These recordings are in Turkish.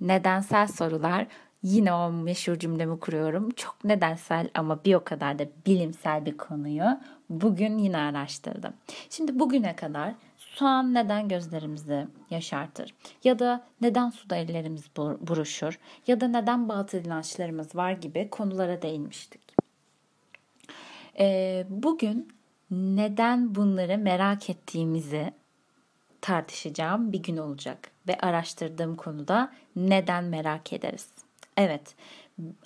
nedensel sorular. Yine o meşhur cümlemi kuruyorum. Çok nedensel ama bir o kadar da bilimsel bir konuyu bugün yine araştırdım. Şimdi bugüne kadar soğan neden gözlerimizi yaşartır? Ya da neden suda ellerimiz buruşur? Ya da neden batıl inançlarımız var gibi konulara değinmiştik. Ee, bugün neden bunları merak ettiğimizi tartışacağım bir gün olacak ve araştırdığım konuda neden merak ederiz. Evet,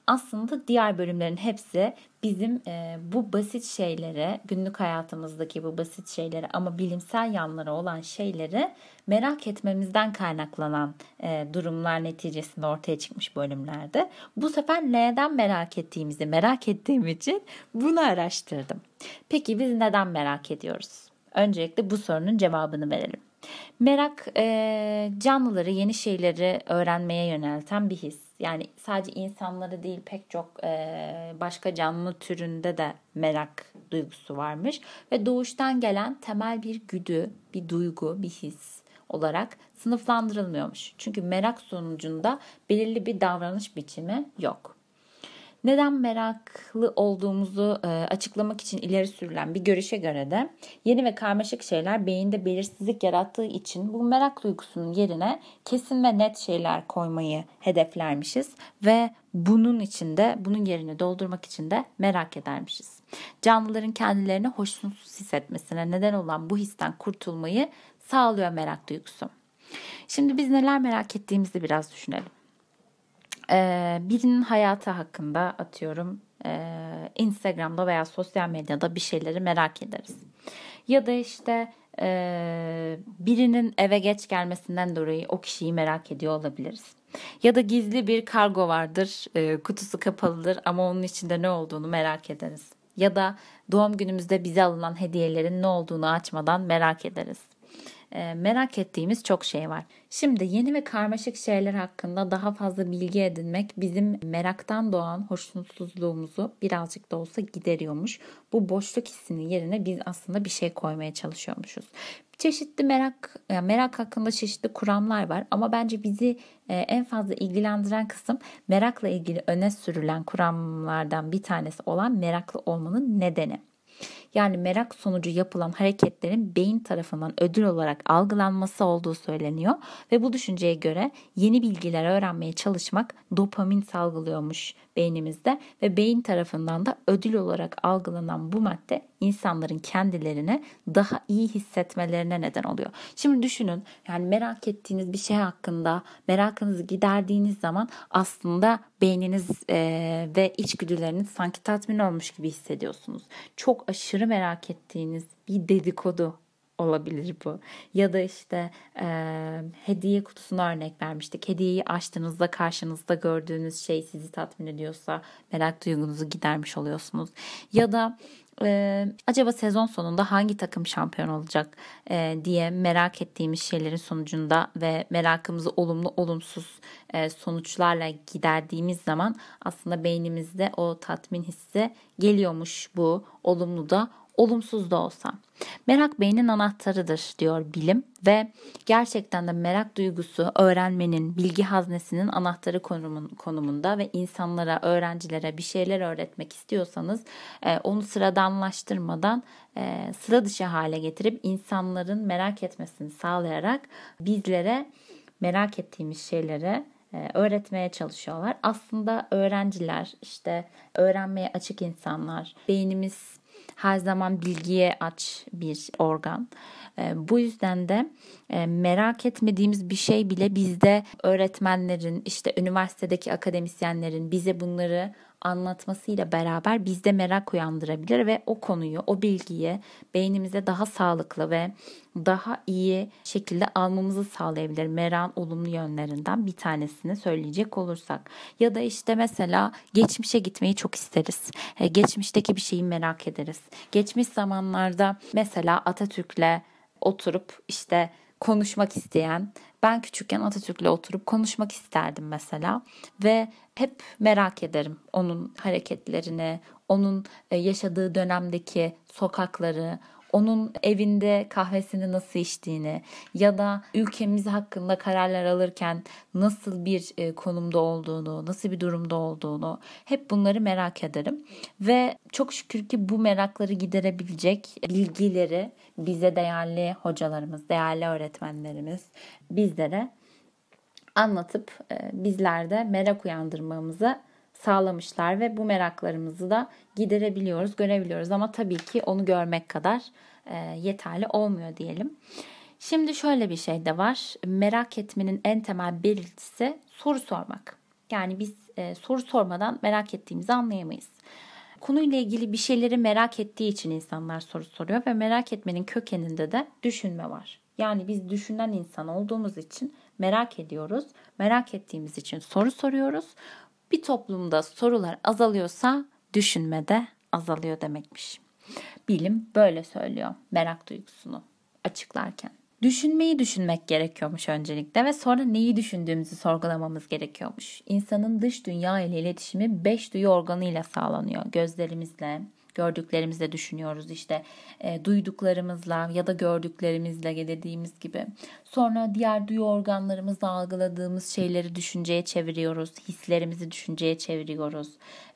aslında diğer bölümlerin hepsi bizim e, bu basit şeylere, günlük hayatımızdaki bu basit şeyleri ama bilimsel yanları olan şeyleri merak etmemizden kaynaklanan e, durumlar neticesinde ortaya çıkmış bölümlerde. Bu sefer neden merak ettiğimizi merak ettiğim için bunu araştırdım. Peki biz neden merak ediyoruz? Öncelikle bu sorunun cevabını verelim. Merak e, canlıları yeni şeyleri öğrenmeye yönelten bir his. Yani sadece insanları değil pek çok e, başka canlı türünde de merak duygusu varmış. Ve doğuştan gelen temel bir güdü, bir duygu, bir his olarak sınıflandırılmıyormuş. Çünkü merak sonucunda belirli bir davranış biçimi yok. Neden meraklı olduğumuzu e, açıklamak için ileri sürülen bir görüşe göre de yeni ve karmaşık şeyler beyinde belirsizlik yarattığı için bu merak duygusunun yerine kesin ve net şeyler koymayı hedeflermişiz ve bunun içinde bunun yerini doldurmak için de merak edermişiz. Canlıların kendilerini hoşnutsuz hissetmesine neden olan bu histen kurtulmayı sağlıyor merak duygusu. Şimdi biz neler merak ettiğimizi biraz düşünelim e, birinin hayatı hakkında atıyorum e, Instagram'da veya sosyal medyada bir şeyleri merak ederiz. Ya da işte e, birinin eve geç gelmesinden dolayı o kişiyi merak ediyor olabiliriz. Ya da gizli bir kargo vardır, kutusu kapalıdır ama onun içinde ne olduğunu merak ederiz. Ya da doğum günümüzde bize alınan hediyelerin ne olduğunu açmadan merak ederiz. E, merak ettiğimiz çok şey var. Şimdi yeni ve karmaşık şeyler hakkında daha fazla bilgi edinmek bizim meraktan doğan hoşnutsuzluğumuzu birazcık da olsa gideriyormuş. Bu boşluk hissinin yerine biz aslında bir şey koymaya çalışıyormuşuz. Çeşitli merak yani merak hakkında çeşitli kuramlar var ama bence bizi e, en fazla ilgilendiren kısım merakla ilgili öne sürülen kuramlardan bir tanesi olan meraklı olmanın nedeni. Yani merak sonucu yapılan hareketlerin beyin tarafından ödül olarak algılanması olduğu söyleniyor ve bu düşünceye göre yeni bilgiler öğrenmeye çalışmak dopamin salgılıyormuş beynimizde ve beyin tarafından da ödül olarak algılanan bu madde insanların kendilerini daha iyi hissetmelerine neden oluyor. Şimdi düşünün yani merak ettiğiniz bir şey hakkında merakınızı giderdiğiniz zaman aslında beyniniz e, ve içgüdüleriniz sanki tatmin olmuş gibi hissediyorsunuz. Çok aşırı merak ettiğiniz bir dedikodu olabilir bu. Ya da işte e, hediye kutusuna örnek vermiştik. Hediyeyi açtığınızda karşınızda gördüğünüz şey sizi tatmin ediyorsa merak duygunuzu gidermiş oluyorsunuz. Ya da ee, acaba sezon sonunda hangi takım şampiyon olacak e, diye merak ettiğimiz şeylerin sonucunda ve merakımızı olumlu olumsuz e, sonuçlarla giderdiğimiz zaman aslında beynimizde o tatmin hissi geliyormuş bu olumlu da olumsuz da olsa. Merak beynin anahtarıdır diyor bilim ve gerçekten de merak duygusu öğrenmenin, bilgi haznesinin anahtarı konumun, konumunda ve insanlara, öğrencilere bir şeyler öğretmek istiyorsanız e, onu sıradanlaştırmadan e, sıra dışı hale getirip insanların merak etmesini sağlayarak bizlere merak ettiğimiz şeylere e, öğretmeye çalışıyorlar. Aslında öğrenciler işte öğrenmeye açık insanlar, beynimiz her zaman bilgiye aç bir organ. E, bu yüzden de e, merak etmediğimiz bir şey bile bizde öğretmenlerin, işte üniversitedeki akademisyenlerin bize bunları anlatmasıyla beraber bizde merak uyandırabilir ve o konuyu, o bilgiyi beynimize daha sağlıklı ve daha iyi şekilde almamızı sağlayabilir. Merakın olumlu yönlerinden bir tanesini söyleyecek olursak. Ya da işte mesela geçmişe gitmeyi çok isteriz. E, geçmişteki bir şeyi merak ederiz. Geçmiş zamanlarda mesela Atatürk'le oturup işte konuşmak isteyen, ben küçükken Atatürk'le oturup konuşmak isterdim mesela ve hep merak ederim onun hareketlerini, onun e, yaşadığı dönemdeki sokakları, onun evinde kahvesini nasıl içtiğini ya da ülkemiz hakkında kararlar alırken nasıl bir e, konumda olduğunu, nasıl bir durumda olduğunu hep bunları merak ederim. Ve çok şükür ki bu merakları giderebilecek bilgileri bize değerli hocalarımız, değerli öğretmenlerimiz bizlere anlatıp e, bizlerde merak uyandırmamızı sağlamışlar ve bu meraklarımızı da giderebiliyoruz, görebiliyoruz ama tabii ki onu görmek kadar e, yeterli olmuyor diyelim. Şimdi şöyle bir şey de var. Merak etmenin en temel belirtisi soru sormak. Yani biz e, soru sormadan merak ettiğimizi anlayamayız. Konuyla ilgili bir şeyleri merak ettiği için insanlar soru soruyor ve merak etmenin kökeninde de düşünme var. Yani biz düşünen insan olduğumuz için merak ediyoruz. Merak ettiğimiz için soru soruyoruz. Bir toplumda sorular azalıyorsa düşünme de azalıyor demekmiş. Bilim böyle söylüyor merak duygusunu açıklarken. Düşünmeyi düşünmek gerekiyormuş öncelikle ve sonra neyi düşündüğümüzü sorgulamamız gerekiyormuş. İnsanın dış dünya ile iletişimi beş duyu organıyla sağlanıyor. Gözlerimizle, gördüklerimizle düşünüyoruz işte e, duyduklarımızla ya da gördüklerimizle dediğimiz gibi. Sonra diğer duyu organlarımızla algıladığımız şeyleri düşünceye çeviriyoruz, hislerimizi düşünceye çeviriyoruz.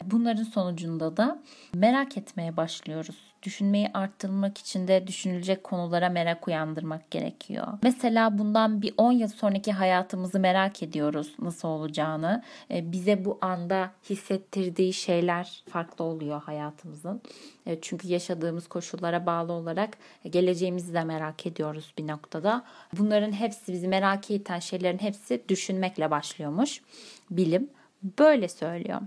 Bunların sonucunda da merak etmeye başlıyoruz düşünmeyi arttırmak için de düşünülecek konulara merak uyandırmak gerekiyor. Mesela bundan bir 10 yıl sonraki hayatımızı merak ediyoruz nasıl olacağını. E, bize bu anda hissettirdiği şeyler farklı oluyor hayatımızın. E, çünkü yaşadığımız koşullara bağlı olarak geleceğimizi de merak ediyoruz bir noktada. Bunların hepsi bizi merak eden şeylerin hepsi düşünmekle başlıyormuş. Bilim böyle söylüyor.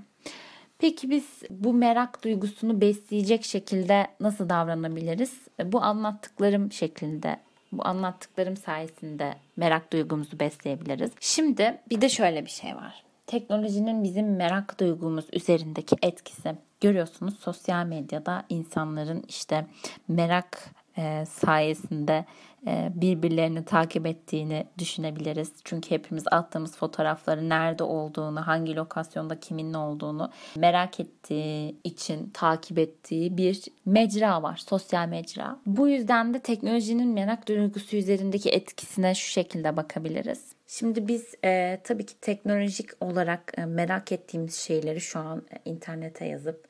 Peki biz bu merak duygusunu besleyecek şekilde nasıl davranabiliriz? Bu anlattıklarım şeklinde, bu anlattıklarım sayesinde merak duygumuzu besleyebiliriz. Şimdi bir de şöyle bir şey var. Teknolojinin bizim merak duygumuz üzerindeki etkisi. Görüyorsunuz sosyal medyada insanların işte merak e, sayesinde e, birbirlerini takip ettiğini düşünebiliriz. Çünkü hepimiz attığımız fotoğrafları nerede olduğunu, hangi lokasyonda kimin ne olduğunu merak ettiği için takip ettiği bir mecra var, sosyal mecra. Bu yüzden de teknolojinin merak duygusu üzerindeki etkisine şu şekilde bakabiliriz. Şimdi biz e, tabii ki teknolojik olarak e, merak ettiğimiz şeyleri şu an e, internete yazıp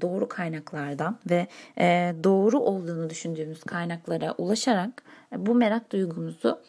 doğru kaynaklardan ve e, doğru olduğunu düşündüğümüz kaynaklara ulaşarak e, bu merak duygumuzu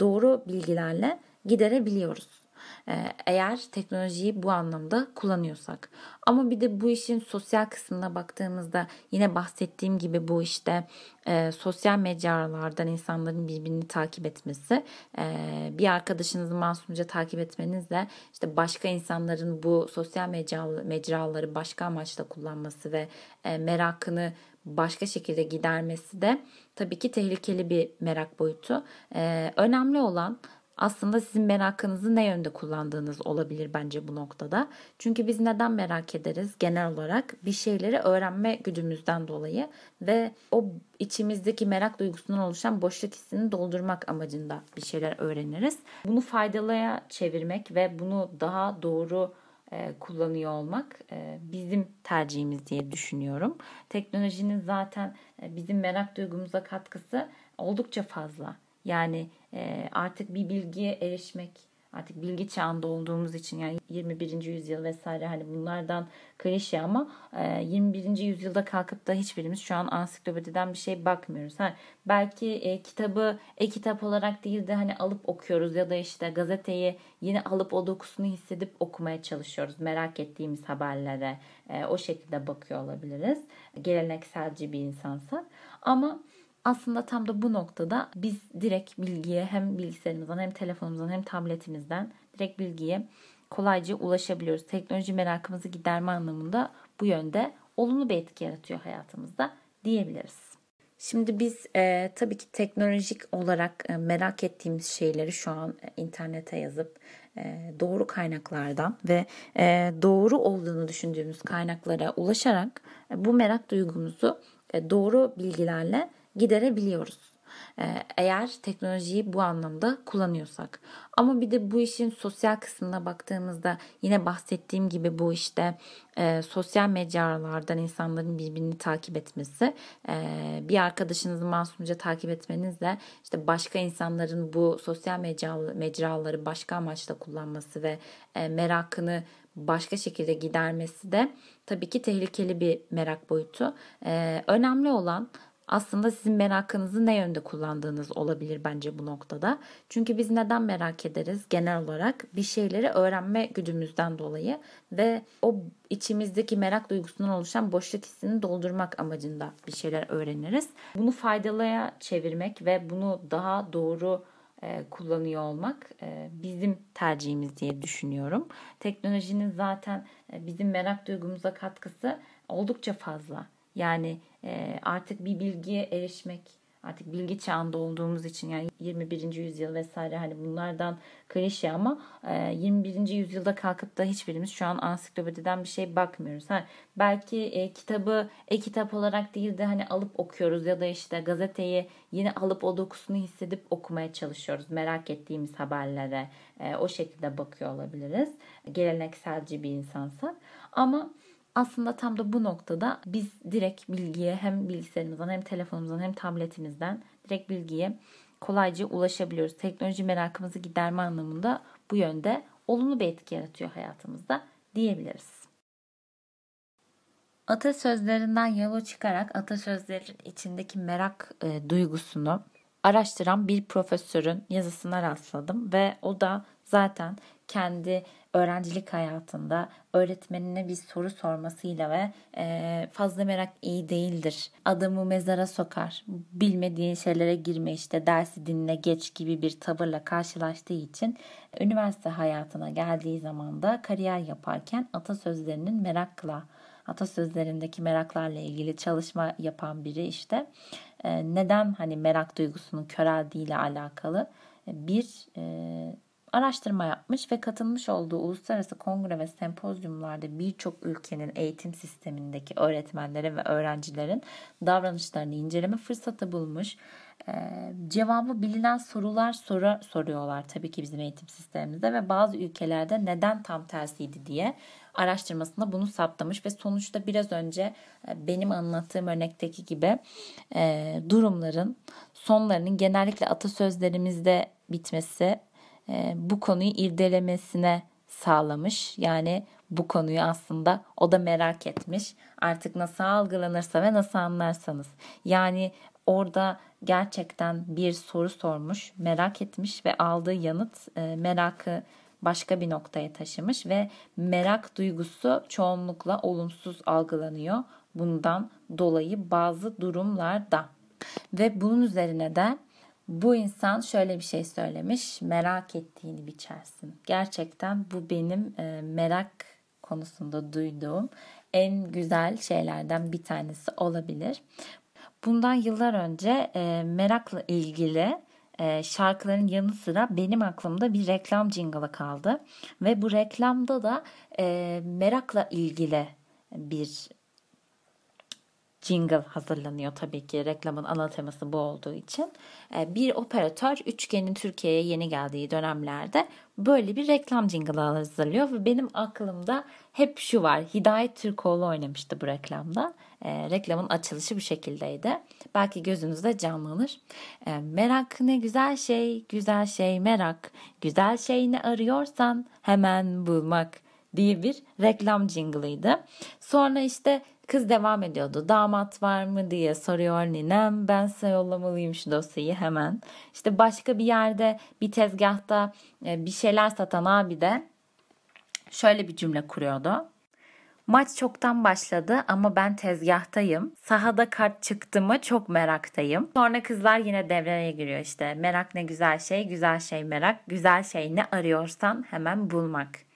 doğru bilgilerle giderebiliyoruz. Ee, eğer teknolojiyi bu anlamda kullanıyorsak. Ama bir de bu işin sosyal kısmına baktığımızda yine bahsettiğim gibi bu işte e, sosyal mecralardan insanların birbirini takip etmesi, e, bir arkadaşınızı masumca takip etmenizle işte başka insanların bu sosyal mecra, mecraları başka amaçla kullanması ve e, merakını başka şekilde gidermesi de tabii ki tehlikeli bir merak boyutu. Ee, önemli olan aslında sizin merakınızı ne yönde kullandığınız olabilir bence bu noktada. Çünkü biz neden merak ederiz? Genel olarak bir şeyleri öğrenme güdümüzden dolayı ve o içimizdeki merak duygusundan oluşan boşluk hissini doldurmak amacında bir şeyler öğreniriz. Bunu faydalıya çevirmek ve bunu daha doğru e, kullanıyor olmak e, bizim tercihimiz diye düşünüyorum. Teknolojinin zaten e, bizim merak duygumuza katkısı oldukça fazla. Yani e, artık bir bilgiye erişmek artık bilgi çağında olduğumuz için yani 21. yüzyıl vesaire hani bunlardan klişe ama e, 21. yüzyılda kalkıp da hiçbirimiz şu an ansiklopediden bir şey bakmıyoruz. Ha, belki e, kitabı e-kitap olarak değil de hani alıp okuyoruz ya da işte gazeteyi yine alıp o dokusunu hissedip okumaya çalışıyoruz. Merak ettiğimiz haberlere e, o şekilde bakıyor olabiliriz. Gelenekselci bir insansak ama aslında tam da bu noktada biz direkt bilgiye hem bilgisayarımızdan hem telefonumuzdan hem tabletimizden direkt bilgiye kolayca ulaşabiliyoruz. Teknoloji merakımızı giderme anlamında bu yönde olumlu bir etki yaratıyor hayatımızda diyebiliriz. Şimdi biz e, tabii ki teknolojik olarak e, merak ettiğimiz şeyleri şu an e, internete yazıp e, doğru kaynaklardan ve e, doğru olduğunu düşündüğümüz kaynaklara ulaşarak e, bu merak duygumuzu e, doğru bilgilerle giderebiliyoruz. Ee, eğer teknolojiyi bu anlamda kullanıyorsak. Ama bir de bu işin sosyal kısmına baktığımızda yine bahsettiğim gibi bu işte e, sosyal mecralardan insanların birbirini takip etmesi, e, bir arkadaşınızı masumca takip etmenizle işte başka insanların bu sosyal mecra, mecraları başka amaçla kullanması ve e, merakını başka şekilde gidermesi de tabii ki tehlikeli bir merak boyutu. Ee, önemli olan aslında sizin merakınızı ne yönde kullandığınız olabilir bence bu noktada. Çünkü biz neden merak ederiz? Genel olarak bir şeyleri öğrenme güdümüzden dolayı ve o içimizdeki merak duygusundan oluşan boşluk hissini doldurmak amacında bir şeyler öğreniriz. Bunu faydalıya çevirmek ve bunu daha doğru e, kullanıyor olmak e, bizim tercihimiz diye düşünüyorum. Teknolojinin zaten e, bizim merak duygumuza katkısı oldukça fazla. Yani artık bir bilgiye erişmek artık bilgi çağında olduğumuz için yani 21. yüzyıl vesaire hani bunlardan klişe ama 21. E, yüzyılda kalkıp da hiçbirimiz şu an ansiklopediden bir şey bakmıyoruz. Ha, belki e, kitabı e-kitap olarak değil de hani alıp okuyoruz ya da işte gazeteyi yine alıp o dokusunu hissedip okumaya çalışıyoruz. Merak ettiğimiz haberlere e, o şekilde bakıyor olabiliriz. Gelenekselci bir insansak. Ama aslında tam da bu noktada biz direkt bilgiye hem bilgisayarımızdan hem telefonumuzdan hem tabletimizden direkt bilgiye kolayca ulaşabiliyoruz. Teknoloji merakımızı giderme anlamında bu yönde olumlu bir etki yaratıyor hayatımızda diyebiliriz. Atasözlerinden yola çıkarak atasözlerin içindeki merak e, duygusunu araştıran bir profesörün yazısına rastladım ve o da zaten kendi öğrencilik hayatında öğretmenine bir soru sormasıyla ve e, fazla merak iyi değildir. Adamı mezara sokar. Bilmediğin şeylere girme işte dersi dinle geç gibi bir tavırla karşılaştığı için üniversite hayatına geldiği zaman da kariyer yaparken atasözlerinin merakla atasözlerindeki meraklarla ilgili çalışma yapan biri işte e, neden hani merak duygusunun köreldiğiyle alakalı bir e, araştırma yapmış ve katılmış olduğu uluslararası kongre ve sempozyumlarda birçok ülkenin eğitim sistemindeki öğretmenlerin ve öğrencilerin davranışlarını inceleme fırsatı bulmuş. Ee, cevabı bilinen sorular soru soruyorlar tabii ki bizim eğitim sistemimizde ve bazı ülkelerde neden tam tersiydi diye araştırmasında bunu saptamış ve sonuçta biraz önce e, benim anlattığım örnekteki gibi e, durumların sonlarının genellikle atasözlerimizde bitmesi e, bu konuyu irdelemesine sağlamış. Yani bu konuyu aslında o da merak etmiş. Artık nasıl algılanırsa ve nasıl anlarsanız. Yani orada gerçekten bir soru sormuş, merak etmiş ve aldığı yanıt e, merakı başka bir noktaya taşımış ve merak duygusu çoğunlukla olumsuz algılanıyor. Bundan dolayı bazı durumlarda ve bunun üzerine de bu insan şöyle bir şey söylemiş. Merak ettiğini biçersin. Gerçekten bu benim e, merak konusunda duyduğum en güzel şeylerden bir tanesi olabilir. Bundan yıllar önce e, merakla ilgili e, şarkıların yanı sıra benim aklımda bir reklam jingle'ı kaldı. Ve bu reklamda da merakla ilgili bir jingle hazırlanıyor tabii ki reklamın ana teması bu olduğu için. Ee, bir operatör üçgenin Türkiye'ye yeni geldiği dönemlerde böyle bir reklam jingle hazırlıyor ve benim aklımda hep şu var. Hidayet Türkoğlu oynamıştı bu reklamda. E, reklamın açılışı bu şekildeydi. Belki gözünüzde canlanır. E, merak ne güzel şey, güzel şey merak. Güzel şey ne arıyorsan hemen bulmak diye bir reklam jingle'ıydı. Sonra işte Kız devam ediyordu. Damat var mı diye soruyor ninem. Ben size yollamalıyım şu dosyayı hemen. İşte başka bir yerde bir tezgahta e, bir şeyler satan abi de şöyle bir cümle kuruyordu. Maç çoktan başladı ama ben tezgahtayım. Sahada kart çıktı mı çok meraktayım. Sonra kızlar yine devreye giriyor işte. Merak ne güzel şey, güzel şey merak. Güzel şey ne arıyorsan hemen bulmak.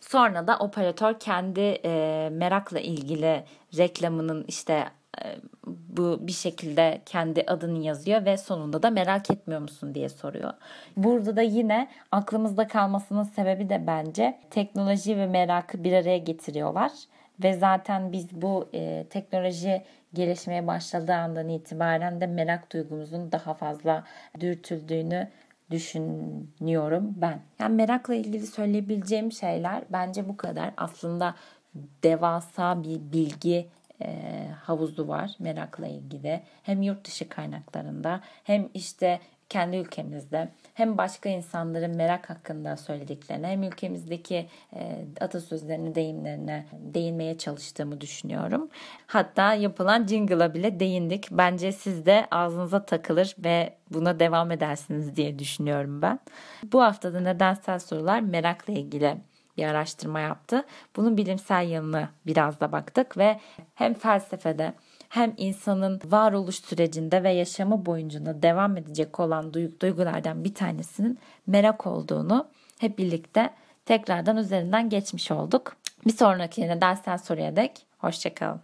Sonra da operatör kendi e, merakla ilgili reklamının işte e, bu bir şekilde kendi adını yazıyor ve sonunda da merak etmiyor musun diye soruyor. Burada da yine aklımızda kalmasının sebebi de bence teknoloji ve merakı bir araya getiriyorlar ve zaten biz bu e, teknoloji gelişmeye başladığı andan itibaren de merak duygumuzun daha fazla dürtüldüğünü düşünüyorum ben. Yani merakla ilgili söyleyebileceğim şeyler bence bu kadar. Aslında devasa bir bilgi e, havuzu var merakla ilgili. Hem yurt dışı kaynaklarında hem işte kendi ülkemizde hem başka insanların merak hakkında söylediklerine hem ülkemizdeki e, atasözlerini, deyimlerine değinmeye çalıştığımı düşünüyorum. Hatta yapılan jingle'a bile değindik. Bence siz de ağzınıza takılır ve buna devam edersiniz diye düşünüyorum ben. Bu haftada nedensel sorular merakla ilgili bir araştırma yaptı. Bunun bilimsel yanını biraz da baktık ve hem felsefede hem insanın varoluş sürecinde ve yaşamı boyunca devam edecek olan duygulardan bir tanesinin merak olduğunu hep birlikte tekrardan üzerinden geçmiş olduk. Bir sonraki nedensel soruya dek hoşçakalın.